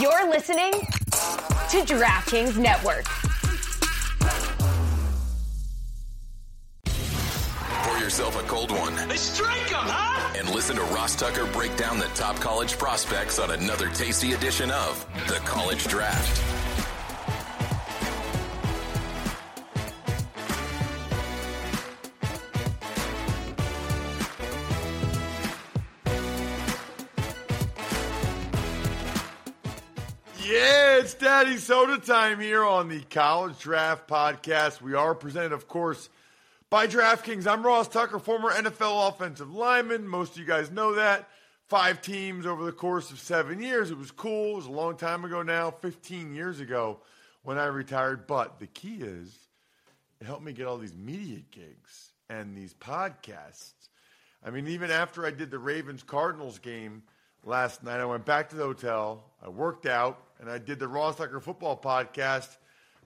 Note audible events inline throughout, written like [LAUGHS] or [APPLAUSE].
You're listening to DraftKings Network. Pour yourself a cold one. Let's drink them, huh? And listen to Ross Tucker break down the top college prospects on another tasty edition of The College Draft. Yeah, it's Daddy Soda time here on the College Draft Podcast. We are presented, of course, by DraftKings. I'm Ross Tucker, former NFL offensive lineman. Most of you guys know that. Five teams over the course of seven years. It was cool. It was a long time ago now, 15 years ago when I retired. But the key is it helped me get all these media gigs and these podcasts. I mean, even after I did the Ravens Cardinals game last night, I went back to the hotel. I worked out and I did the Ross Tucker football podcast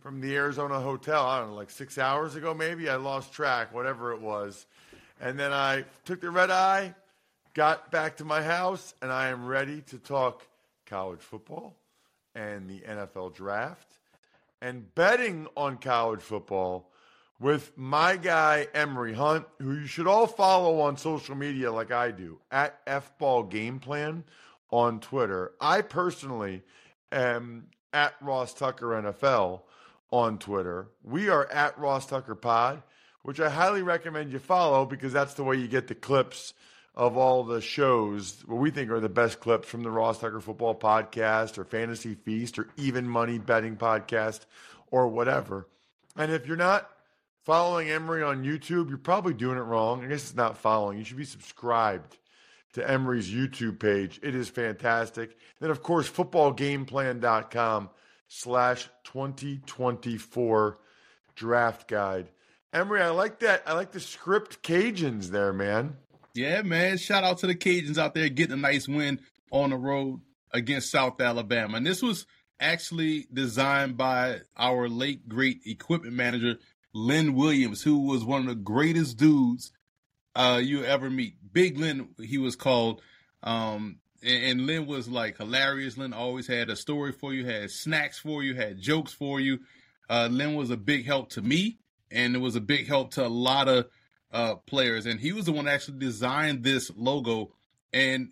from the Arizona hotel. I don't know, like six hours ago, maybe. I lost track, whatever it was. And then I took the red eye, got back to my house, and I am ready to talk college football and the NFL draft and betting on college football with my guy Emory Hunt, who you should all follow on social media like I do at FBall Game Plan on Twitter. I personally am at Ross Tucker NFL on Twitter. We are at Ross Tucker Pod, which I highly recommend you follow because that's the way you get the clips of all the shows what we think are the best clips from the Ross Tucker Football Podcast or Fantasy Feast or Even Money Betting Podcast or whatever. And if you're not following Emory on YouTube, you're probably doing it wrong. I guess it's not following. You should be subscribed to Emory's YouTube page. It is fantastic. Then, of course, footballgameplan.com slash 2024 draft guide. Emory, I like that. I like the script Cajuns there, man. Yeah, man. Shout out to the Cajuns out there getting a nice win on the road against South Alabama. And this was actually designed by our late great equipment manager, Lynn Williams, who was one of the greatest dudes uh, you ever meet. Big Lynn, he was called. Um, and, and Lynn was like hilarious. Lynn always had a story for you, had snacks for you, had jokes for you. Uh, Lynn was a big help to me, and it was a big help to a lot of uh, players. And he was the one that actually designed this logo. And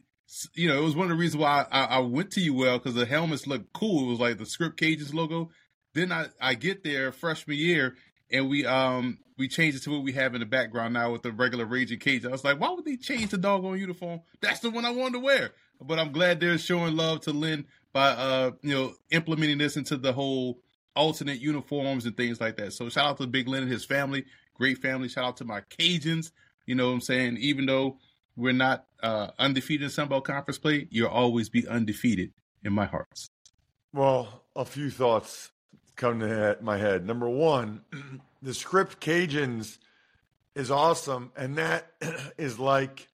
you know, it was one of the reasons why I, I went to UL because the helmets looked cool. It was like the Script Cajuns logo. Then I, I get there freshman year and we um we changed it to what we have in the background now with the regular Ragin' Cajun. I was like, why would they change the doggone uniform? That's the one I wanted to wear. But I'm glad they're showing love to Lynn by uh you know implementing this into the whole alternate uniforms and things like that. So shout out to Big Lynn and his family, great family. Shout out to my Cajuns. You know what I'm saying? Even though we're not uh, undefeated in Sun Sunbelt Conference play, you'll always be undefeated in my hearts. Well, a few thoughts come to my head. Number one, [CLEARS THROAT] the script Cajuns is awesome, and that [CLEARS THROAT] is like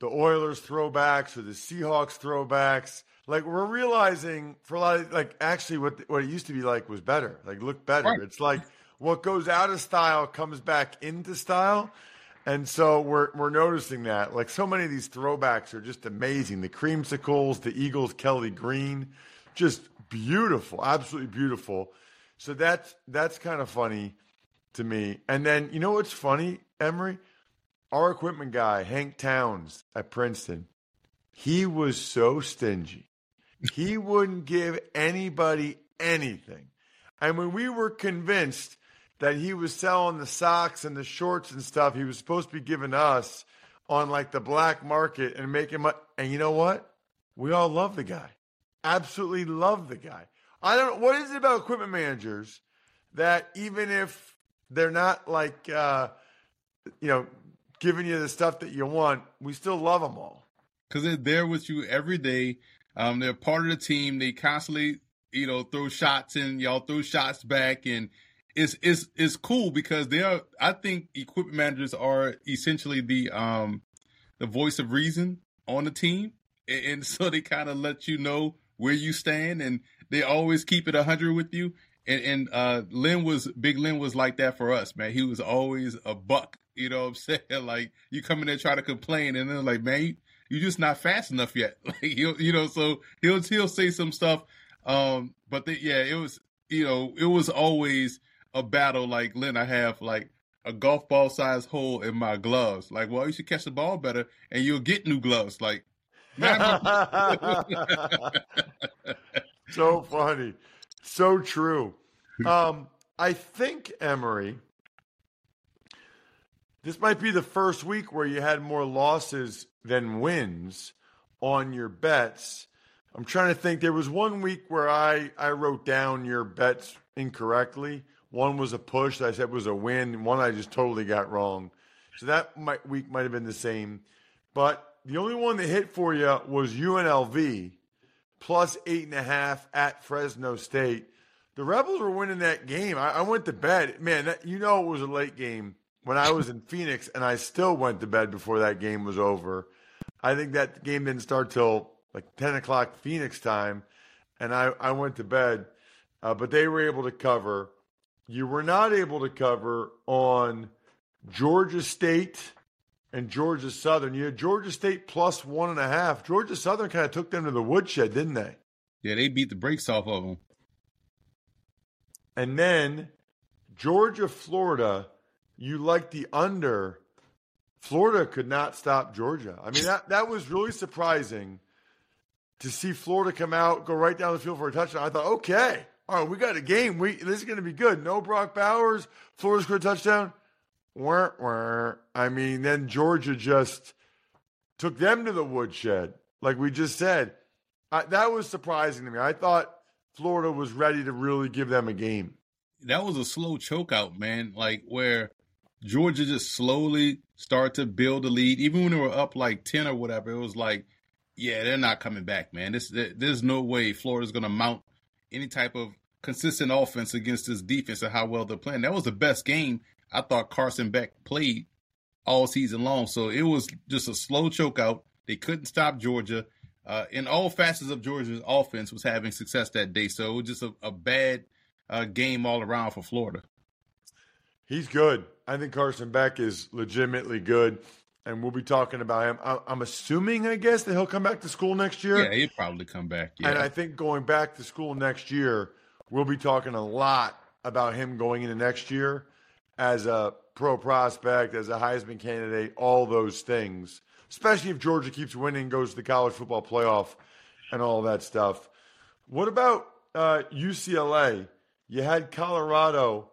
the Oilers throwbacks or the Seahawks throwbacks. Like we're realizing for a lot of like actually what what it used to be like was better, like look better. Right. It's like what goes out of style comes back into style. And so we're we're noticing that. Like so many of these throwbacks are just amazing. The creamsicles, the Eagles Kelly Green, just beautiful, absolutely beautiful. So that's that's kind of funny to me. And then you know what's funny, Emory? Our equipment guy, Hank Towns at Princeton, he was so stingy. He wouldn't give anybody anything. And when we were convinced that he was selling the socks and the shorts and stuff he was supposed to be giving us on like the black market and making money. And you know what? We all love the guy absolutely love the guy. I don't what is it about equipment managers that even if they're not like uh, you know giving you the stuff that you want, we still love them all because they're there with you every day. Um, they're part of the team. They constantly, you know, throw shots and y'all throw shots back, and it's it's it's cool because they are. I think equipment managers are essentially the um the voice of reason on the team, and, and so they kind of let you know where you stand, and they always keep it hundred with you. And, and uh, Lynn was Big Lynn was like that for us, man. He was always a buck. You know what I'm [LAUGHS] saying? Like you come in there try to complain, and then like, man, you, you're just not fast enough yet. [LAUGHS] Like he'll, you know, so he'll he'll say some stuff. Um, but the, yeah, it was you know it was always a battle. Like Lynn, I have like a golf ball size hole in my gloves. Like, well, you should catch the ball better, and you'll get new gloves. Like, [LAUGHS] so funny, so true. Um, I think Emory. This might be the first week where you had more losses than wins on your bets. I'm trying to think. There was one week where I, I wrote down your bets incorrectly. One was a push that I said was a win. One I just totally got wrong. So that might, week might have been the same. But the only one that hit for you was UNLV plus eight and a half at Fresno State. The Rebels were winning that game. I, I went to bed. Man, that, you know it was a late game when I was in [LAUGHS] Phoenix, and I still went to bed before that game was over. I think that game didn't start till like 10 o'clock Phoenix time, and I, I went to bed. Uh, but they were able to cover. You were not able to cover on Georgia State and Georgia Southern. You had Georgia State plus one and a half. Georgia Southern kind of took them to the woodshed, didn't they? Yeah, they beat the brakes off of them. And then Georgia, Florida, you like the under. Florida could not stop Georgia. I mean, that, that was really surprising to see Florida come out, go right down the field for a touchdown. I thought, okay, all right, we got a game. We this is going to be good. No Brock Bowers. Florida scored a touchdown. Wah. I mean, then Georgia just took them to the woodshed, like we just said. I, that was surprising to me. I thought Florida was ready to really give them a game. That was a slow chokeout, man. Like where Georgia just slowly started to build a lead, even when they were up like ten or whatever. It was like, yeah, they're not coming back, man. This there's no way Florida's going to mount any type of consistent offense against this defense and how well they're playing. That was the best game I thought Carson Beck played all season long. So it was just a slow chokeout. They couldn't stop Georgia. Uh, in all facets of Georgia's offense was having success that day. So it was just a, a bad uh, game all around for Florida. He's good. I think Carson Beck is legitimately good, and we'll be talking about him. I, am assuming, I guess, that he'll come back to school next year. Yeah, he'll probably come back. Yeah. And I think going back to school next year, we'll be talking a lot about him going into next year as a pro prospect, as a Heisman candidate, all those things, especially if Georgia keeps winning, goes to the college football playoff, and all that stuff. What about uh, UCLA? You had Colorado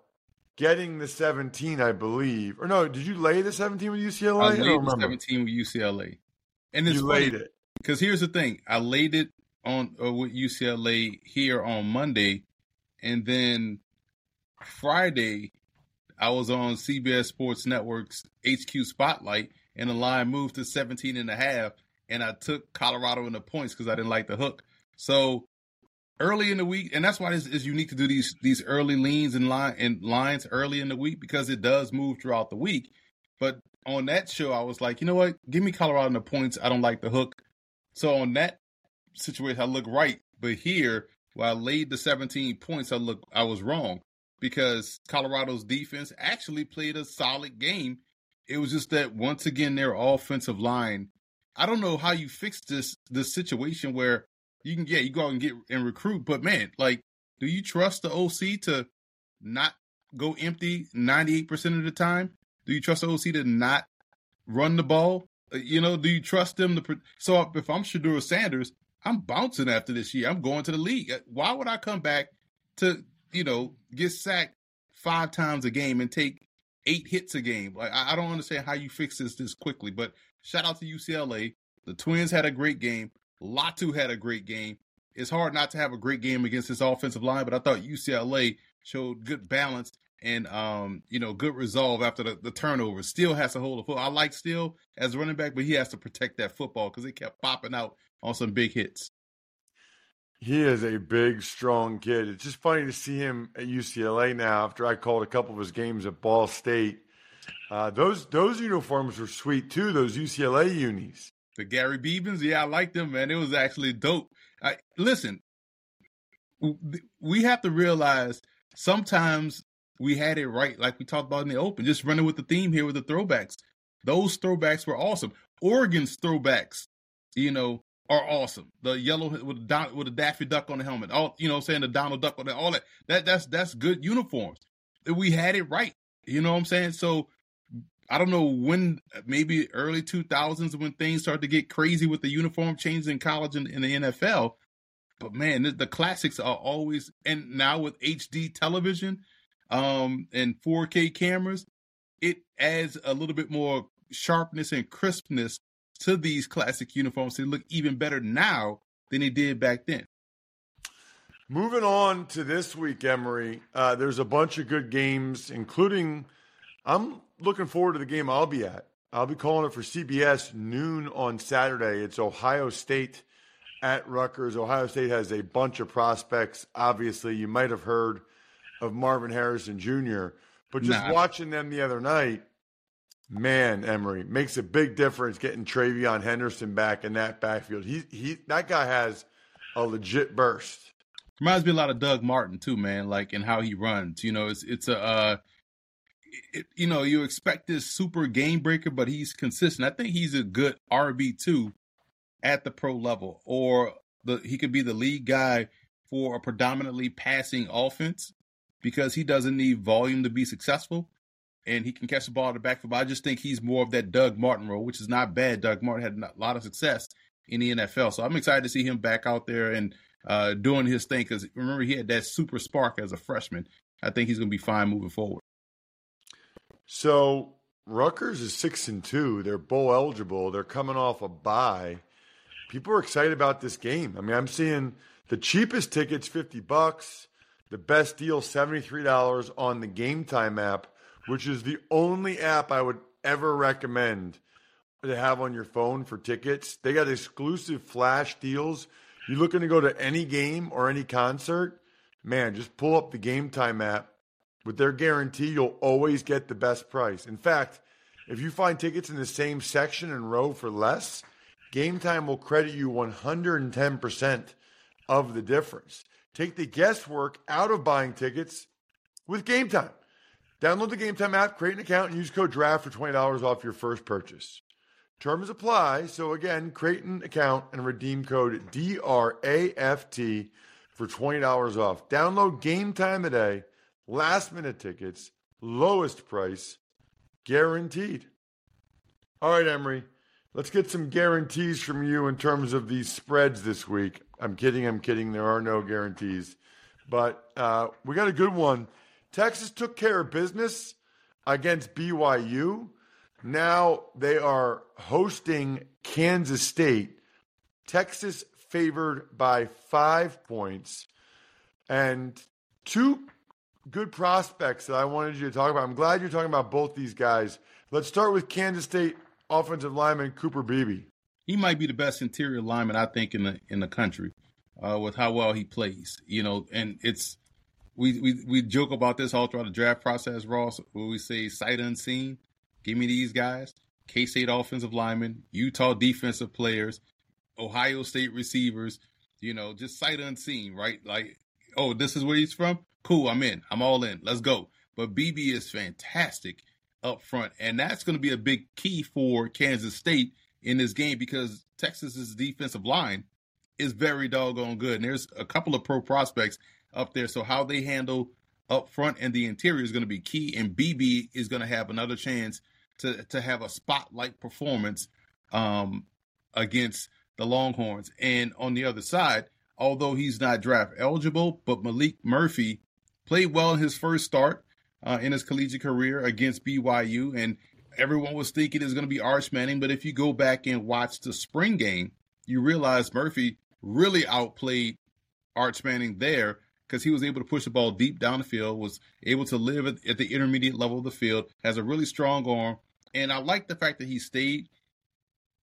getting the 17, I believe. Or no, did you lay the 17 with UCLA? I, I laid the 17 with UCLA. And it's you laid it. Because here's the thing I laid it on uh, with UCLA here on Monday. And then Friday, I was on CBS Sports Network's HQ Spotlight, and the line moved to 17 and a half. And I took Colorado in the points because I didn't like the hook. So early in the week, and that's why it's, is unique to do these these early leans and line and lines early in the week because it does move throughout the week. But on that show, I was like, you know what? Give me Colorado in the points. I don't like the hook. So on that situation, I look right. But here, while I laid the 17 points, I look I was wrong because Colorado's defense actually played a solid game. It was just that once again their offensive line. I don't know how you fix this this situation where you can get you go out and get and recruit, but man, like, do you trust the OC to not go empty ninety eight percent of the time? Do you trust the OC to not run the ball? Uh, you know, do you trust them to? So if I'm Shedeur Sanders, I'm bouncing after this year. I'm going to the league. Uh, why would I come back to you know get sacked five times a game and take eight hits a game? Like I, don't understand how you fix this this quickly. But shout out to UCLA. The Twins had a great game. Latu had a great game. It's hard not to have a great game against this offensive line, but I thought UCLA showed good balance and um, you know, good resolve after the, the turnover. Steele has to hold the football. I like Steele as running back, but he has to protect that football because it kept popping out on some big hits. He is a big, strong kid. It's just funny to see him at UCLA now after I called a couple of his games at Ball State. Uh, those those uniforms were sweet too. Those UCLA unis. The Gary Beebens, yeah, I like them, man. It was actually dope. I, listen, we have to realize sometimes we had it right, like we talked about in the open. Just running with the theme here with the throwbacks. Those throwbacks were awesome. Oregon's throwbacks, you know, are awesome. The yellow with the with Daffy Duck on the helmet, all you know, saying the Donald Duck on the, all that. That that's that's good uniforms. We had it right. You know what I'm saying? So I don't know when, maybe early 2000s when things start to get crazy with the uniform changes in college and in the NFL. But man, the, the, classics are always, and now with HD television um, and 4K cameras, it adds a little bit more sharpness and crispness to these classic uniforms. They look even better now than they did back then. Moving on to this week, Emory, uh, there's a bunch of good games, including I'm looking forward to the game I'll be at. I'll be calling it for CBS noon on Saturday. It's Ohio State at Rutgers. Ohio State has a bunch of prospects. Obviously, you might have heard of Marvin Harrison Jr., but just nah. watching them the other night, man, Emory makes a big difference getting TreVeyon Henderson back in that backfield. He he that guy has a legit burst. Reminds me a lot of Doug Martin too, man. Like in how he runs. You know, it's it's a uh, it, you know you expect this super game breaker, but he's consistent. I think he's a good RB two at the pro level, or the he could be the lead guy for a predominantly passing offense because he doesn't need volume to be successful and he can catch the ball in the backfield. I just think he's more of that Doug Martin role, which is not bad. Doug Martin had a lot of success in the NFL, so I'm excited to see him back out there and uh, doing his thing. Because remember, he had that super spark as a freshman. I think he's going to be fine moving forward. So Rutgers is six and two. They're bowl eligible. They're coming off a bye. People are excited about this game. I mean, I'm seeing the cheapest tickets fifty bucks. The best deal seventy three dollars on the Game Time app which is the only app I would ever recommend to have on your phone for tickets. They got exclusive flash deals. You're looking to go to any game or any concert, man, just pull up the Game Time app. With their guarantee, you'll always get the best price. In fact, if you find tickets in the same section and row for less, Game Time will credit you 110% of the difference. Take the guesswork out of buying tickets with Game Time. Download the Game Time app, create an account, and use code DRAFT for $20 off your first purchase. Terms apply. So again, create an account and redeem code DRAFT for $20 off. Download Game Time today. Last minute tickets, lowest price, guaranteed. All right, Emory, let's get some guarantees from you in terms of these spreads this week. I'm kidding, I'm kidding. There are no guarantees. But uh, we got a good one Texas took care of business against BYU. Now they are hosting Kansas State. Texas favored by five points. And two good prospects that I wanted you to talk about. I'm glad you're talking about both these guys. Let's start with Kansas State offensive lineman Cooper Beebe. He might be the best interior lineman I think in the in the country, uh, with how well he plays. You know, and it's we, we we joke about this all throughout the draft process, Ross, where we say sight unseen. Give me these guys. K State offensive linemen, Utah defensive players, Ohio State receivers, you know, just sight unseen, right? Like, oh, this is where he's from? Cool, I'm in. I'm all in. Let's go. But Beebe is fantastic up front. And that's going to be a big key for Kansas State in this game because Texas's defensive line is very doggone good. And there's a couple of pro prospects up there. So how they handle up front and the interior is going to be key. And Beebe is going to have another chance to to have a spotlight performance um, against the Longhorns. And on the other side, although he's not draft eligible, but Maalik Murphy played well in his first start uh, in his collegiate career against BYU, and everyone was thinking it's going to be Arch Manning. But if you go back and watch the spring game, you realize Murphy really outplayed Arch Manning there because he was able to push the ball deep down the field, was able to live at, at, the intermediate level of the field, has a really strong arm. And I like the fact that he stayed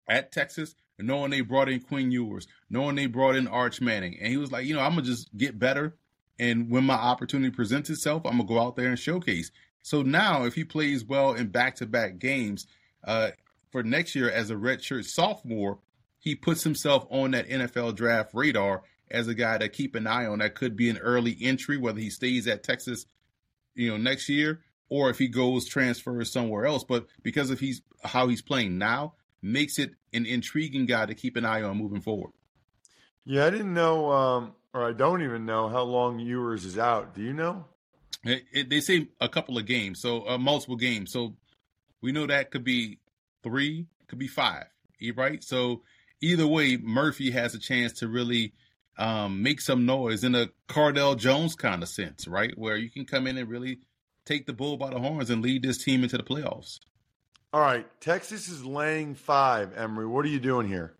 at Texas knowing they brought in Quinn Ewers, knowing they brought in Arch Manning. And he was like, you know, I'm going to just get better. And when my opportunity presents itself, I'm going to go out there and showcase. So now, if he plays well in back to back games uh, for next year as a redshirt sophomore, he puts himself on that NFL draft radar as a guy to keep an eye on. That could be an early entry, whether he stays at Texas, you know, next year, or if he goes transfers somewhere else. But because of he's how he's playing now, makes it an intriguing guy to keep an eye on moving forward. Yeah, I didn't know, um, or I don't even know how long Ewers is out. Do you know? It, it, they say a couple of games, so uh, multiple games. So we know that could be three, could be five, right? So either way, Murphy has a chance to really um, make some noise in a Cardale Jones kind of sense, right? Where you can come in and really take the bull by the horns and lead this team into the playoffs. All right, Texas is laying five. Emory, what are you doing here?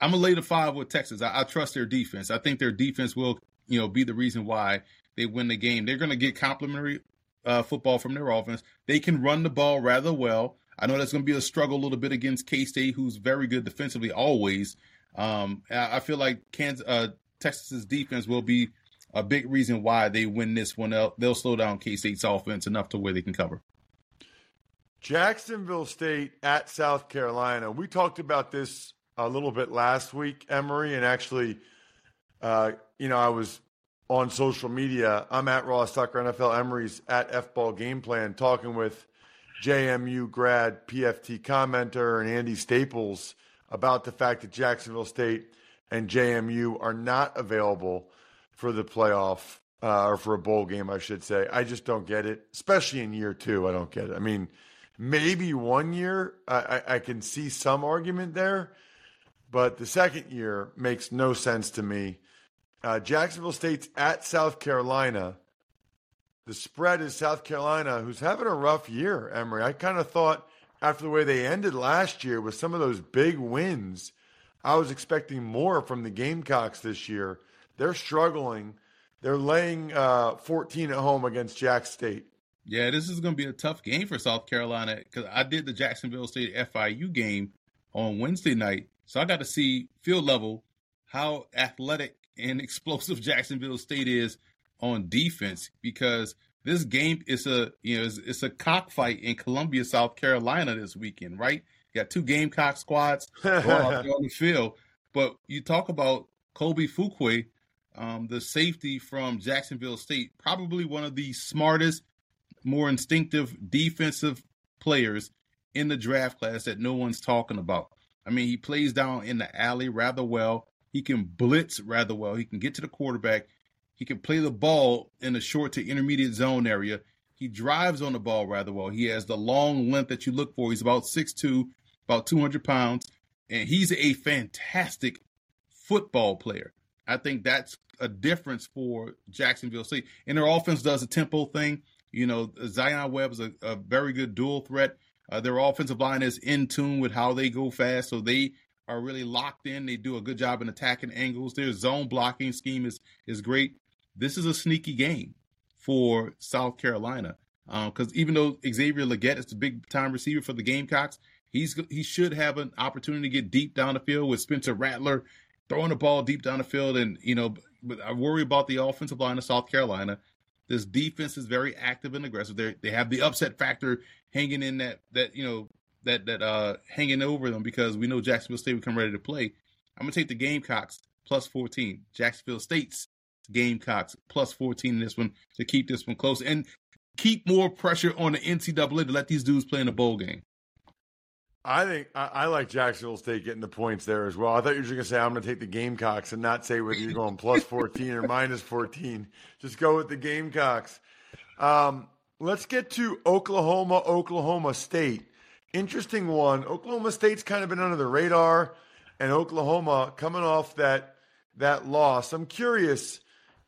I'm gonna lay the five with Texas. I, I trust their defense. I think their defense will, you know, be the reason why they win the game. They're gonna get complimentary uh, football from their offense. They can run the ball rather well. I know that's going to be a struggle a little bit against K State, who's very good defensively always. Um, I feel like Kansas, uh, Texas's defense will be a big reason why they win this one. They'll, they'll slow down K State's offense enough to where they can cover. Jacksonville State at South Carolina. We talked about this a little bit last week, Emory, and actually, uh, you know, I was on social media. I'm at Ross Tucker NFL. Emory's at F Ball Game Plan, talking with JMU grad PFT commenter and Andy Staples about the fact that Jacksonville State and JMU are not available for the playoff uh, or for a bowl game, I should say. I just don't get it, especially in year two. I don't get it. I mean, maybe one year I, I can see some argument there, but the second year makes no sense to me. Uh, Jacksonville State's at South Carolina. The spread is South Carolina, who's having a rough year, Emory. I kind of thought after the way they ended last year with some of those big wins, I was expecting more from the Gamecocks this year. They're struggling. They're laying uh, 14 at home against Jack State. Yeah, this is going to be a tough game for South Carolina because I did the Jacksonville State FIU game on Wednesday night. So I got to see field level how athletic and [LAUGHS] explosive Jacksonville State is on defense because this game is a you know it's, it's a cockfight in Columbia, South Carolina this weekend, right? You got two Gamecock squads [LAUGHS] on the field, but you talk about Kobe Fuquay, um, the safety from Jacksonville State, probably one of the smartest, more instinctive defensive players in the draft class that no one's talking about. I mean, he plays down in the alley rather well. He can blitz rather well. He can get to the quarterback. He can play the ball in the short to intermediate zone area. He drives on the ball rather well. He has the long length that you look for. He's about 6'2, about 200 pounds, and he's a fantastic football player. I think that's a difference for Jacksonville State. And their offense does a tempo thing. You know, Zion Webb is a, a very good dual threat. Uh, their offensive line is in tune with how they go fast, so they are really locked in. They do a good job in attacking angles. Their zone blocking scheme is is great this is a sneaky game for South Carolina because um, even though Xavier Legette is the big time receiver for the Gamecocks, he's he should have an opportunity to get deep down the field with Spencer Rattler throwing the ball deep down the field. And you know, but I worry about the offensive line of South Carolina. This defense is very active and aggressive. They they have the upset factor hanging in that that you know that that uh hanging over them because we know Jacksonville State will come ready to play. I'm gonna take the Gamecocks plus 14. Jacksonville State's Gamecocks plus 14 in this one to keep this one close and keep more pressure on the NCAA to let these dudes play in a bowl game. I think I, I, like Jacksonville State getting the points there as well. I thought you were just going to say I'm going to take the Gamecocks and not say whether you're going plus 14 or minus 14. Just go with the Gamecocks. Um, let's get to Oklahoma, Oklahoma State. Interesting one. Oklahoma State's kind of been under the radar, and Oklahoma coming off that that loss. I'm curious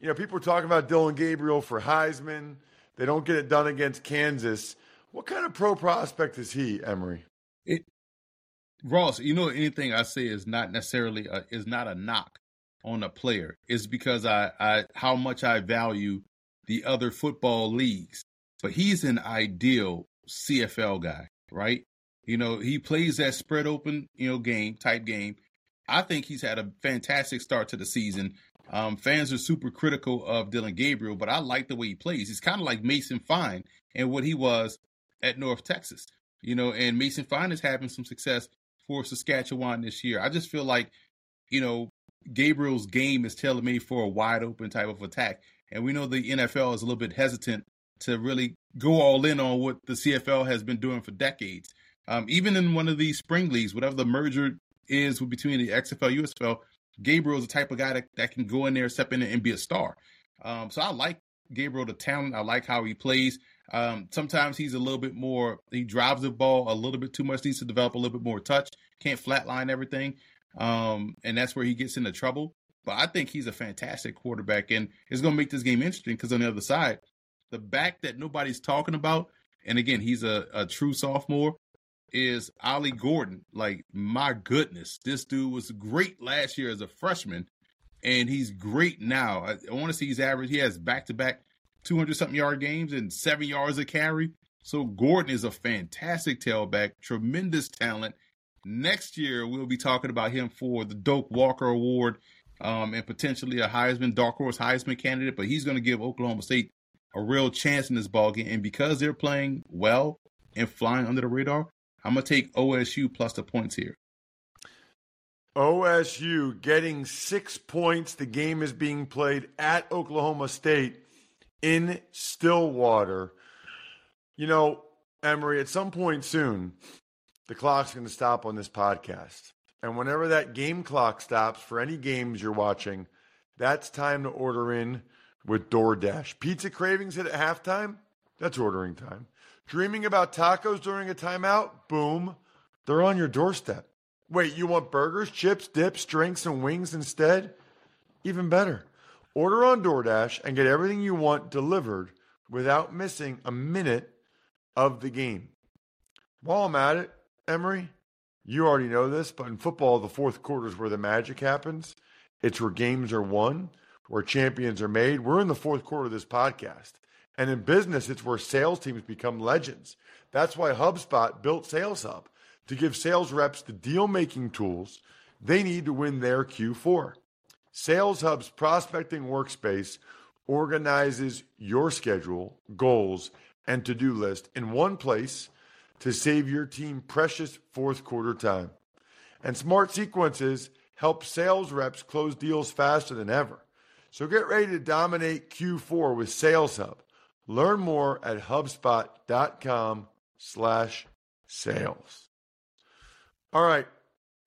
you know, people are talking about Dillon Gabriel for Heisman. They don't get it done against Kansas. What kind of pro prospect is he, Emory? It, Ross, you know, anything I say is not necessarily a, is not a knock on a player. It's because I, I how much I value the other football leagues. But he's an ideal CFL guy, right? You know, he plays that spread open, you know, game type game. I think he's had a fantastic start to the season. Um, fans are super critical of Dillon Gabriel, but I like the way he plays. He's kind of like Mason Fine and what he was at North Texas, you know, and Mason Fine is having some success for Saskatchewan this year. I just feel like, you know, Gabriel's game is tailor made for a wide open type of attack. And we know the NFL is a little bit hesitant to really go all in on what the CFL has been doing for decades. Um, even in one of these spring leagues, whatever the merger is between the XFL, USFL, Gabriel is the type of guy that, that can go in there, step in and be a star. Um, so I like Gabriel, the talent. I like how he plays. Um, sometimes he's a little bit more, he drives the ball a little bit too much, needs to develop a little bit more touch, can't flatline everything. Um, and that's where he gets into trouble. But I think he's a fantastic quarterback and it's going to make this game interesting because on the other side, the back that nobody's talking about, and again, he's a, a true sophomore, is Ollie Gordon. Like, my goodness, this dude was great last year as a freshman, and he's great now. I, I want to see his average. He has back to back 200 something yard games and seven yards a carry. So, Gordon is a fantastic tailback, tremendous talent. Next year, we'll be talking about him for the Doak Walker Award um, and potentially a Heisman, dark horse Heisman candidate, but he's going to give Oklahoma State a real chance in this ball game. And because they're playing well and flying under the radar, I'm going to take OSU plus the points here. OSU getting six points. The game is being played at Oklahoma State in Stillwater. You know, Emory, at some point soon, the clock's going to stop on this podcast. And whenever that game clock stops for any games you're watching, that's time to order in with DoorDash. Pizza cravings at halftime? That's ordering time. Dreaming about tacos during a timeout? Boom. They're on your doorstep. Wait, you want burgers, chips, dips, drinks, and wings instead? Even better. Order on DoorDash and get everything you want delivered without missing a minute of the game. While I'm at it, Emory, you already know this, but in football, the fourth quarter is where the magic happens. It's where games are won, where champions are made. We're in the fourth quarter of this podcast. And in business, it's where sales teams become legends. That's why HubSpot built Sales Hub to give sales reps the deal making tools they need to win their Q4. Sales Hub's prospecting workspace organizes your schedule, goals, and to do list in one place to save your team precious fourth quarter time. And smart sequences help sales reps close deals faster than ever. So get ready to dominate Q4 with Sales Hub. Learn more at HubSpot.com slash sales. All right.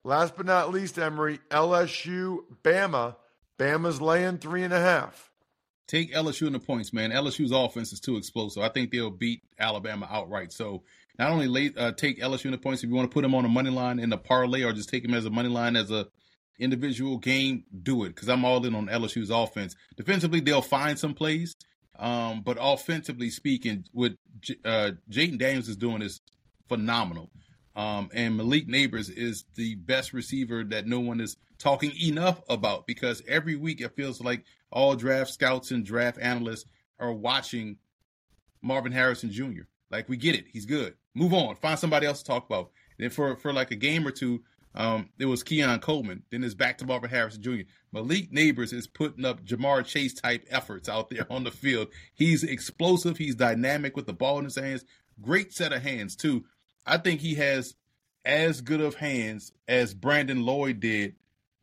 Last but not least, Emory, LSU, Bama. Bama's laying three and a half. Take LSU in the points, man. LSU's offense is too explosive. I think they'll beat Alabama outright. So not only uh, take LSU in the points if you want to put them on a money line in the parlay, or just take them as a money line as a individual game. Do it because I'm all in on LSU's offense. Defensively, they'll find some plays, um, but offensively speaking, what J- uh, Jayden Daniels is doing is phenomenal. Um, and Malik Nabers is the best receiver that no one is talking enough about because every week it feels like all draft scouts and draft analysts are watching Marvin Harrison Jr. Like we get it, he's good. Move on, find somebody else to talk about. Then for for like a game or two, um, it was Keon Coleman. Then it's back to Marvin Harrison Jr. Malik Nabers is putting up Ja'Marr Chase type efforts out there on the field. He's explosive. He's dynamic with the ball in his hands. Great set of hands too. I think he has as good of hands as Brandon Lloyd did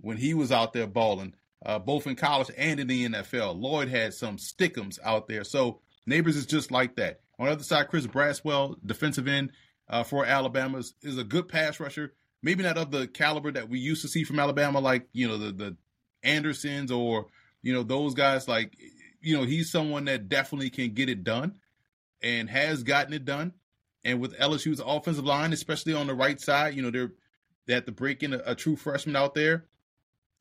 when he was out there balling, uh, both in college and in the NFL. Lloyd had some stickums out there. So Nabers is just like that. On the other side, Chris Braswell, defensive end uh, for Alabama, is, is a good pass rusher. Maybe not of the caliber that we used to see from Alabama, like you know the the Andersons or you know those guys. Like you know he's someone that definitely can get it done and has gotten it done. And with LSU's offensive line, especially on the right side, you know they're they have to break in a, a true freshman out there.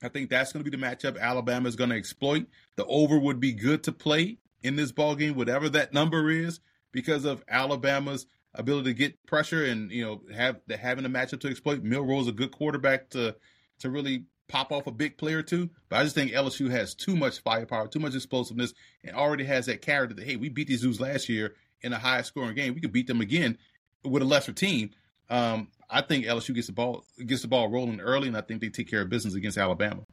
I think that's going to be the matchup Alabama is going to exploit. The over would be good to play in this ball game, whatever that number is, because of Alabama's ability to get pressure and you know have the, having a matchup to exploit. Milroe's a good quarterback to to really pop off a big player too. But I just think LSU has too much firepower, too much explosiveness, and already has that character that hey, we beat these dudes last year in a high scoring game. We could beat them again with a lesser team. Um, I think LSU gets the ball gets the ball rolling early, and I think they take care of business against Alabama.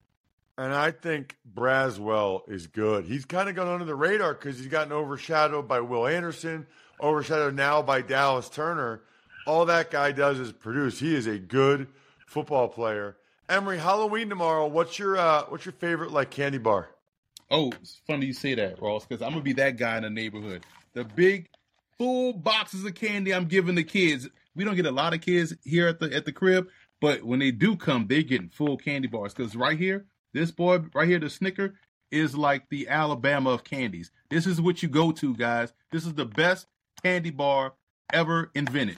And I think Braswell is good. He's kind of gone under the radar because he's gotten overshadowed by Will Anderson, overshadowed now by Dallas Turner. All that guy does is produce. He is a good football player. Emory, Halloween tomorrow. What's your uh, what's your favorite like candy bar? Oh, it's funny you say that, Ross, because I'm gonna be that guy in the neighborhood. The big full boxes of candy I'm giving the kids. We don't get a lot of kids here at the at the crib, but when they do come, they're getting full candy bars. Because right here, this boy right here, the Snicker, is like the Alabama of candies. This is what you go to, guys. This is the best candy bar ever invented.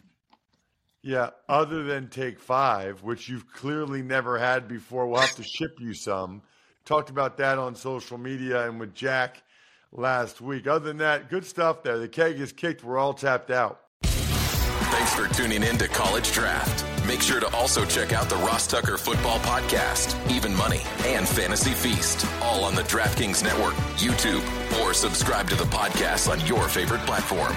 Yeah, other than Take Five, which you've clearly never had before. We'll have to ship you some. Talked about that on social media and with Jack last week. Other than that, good stuff there. The keg is kicked. We're all tapped out. Thanks for tuning in to College Draft. Make sure to also check out the Ross Tucker Football Podcast, Even Money, and Fantasy Feast, all on the DraftKings Network, YouTube, or subscribe to the podcast on your favorite platform.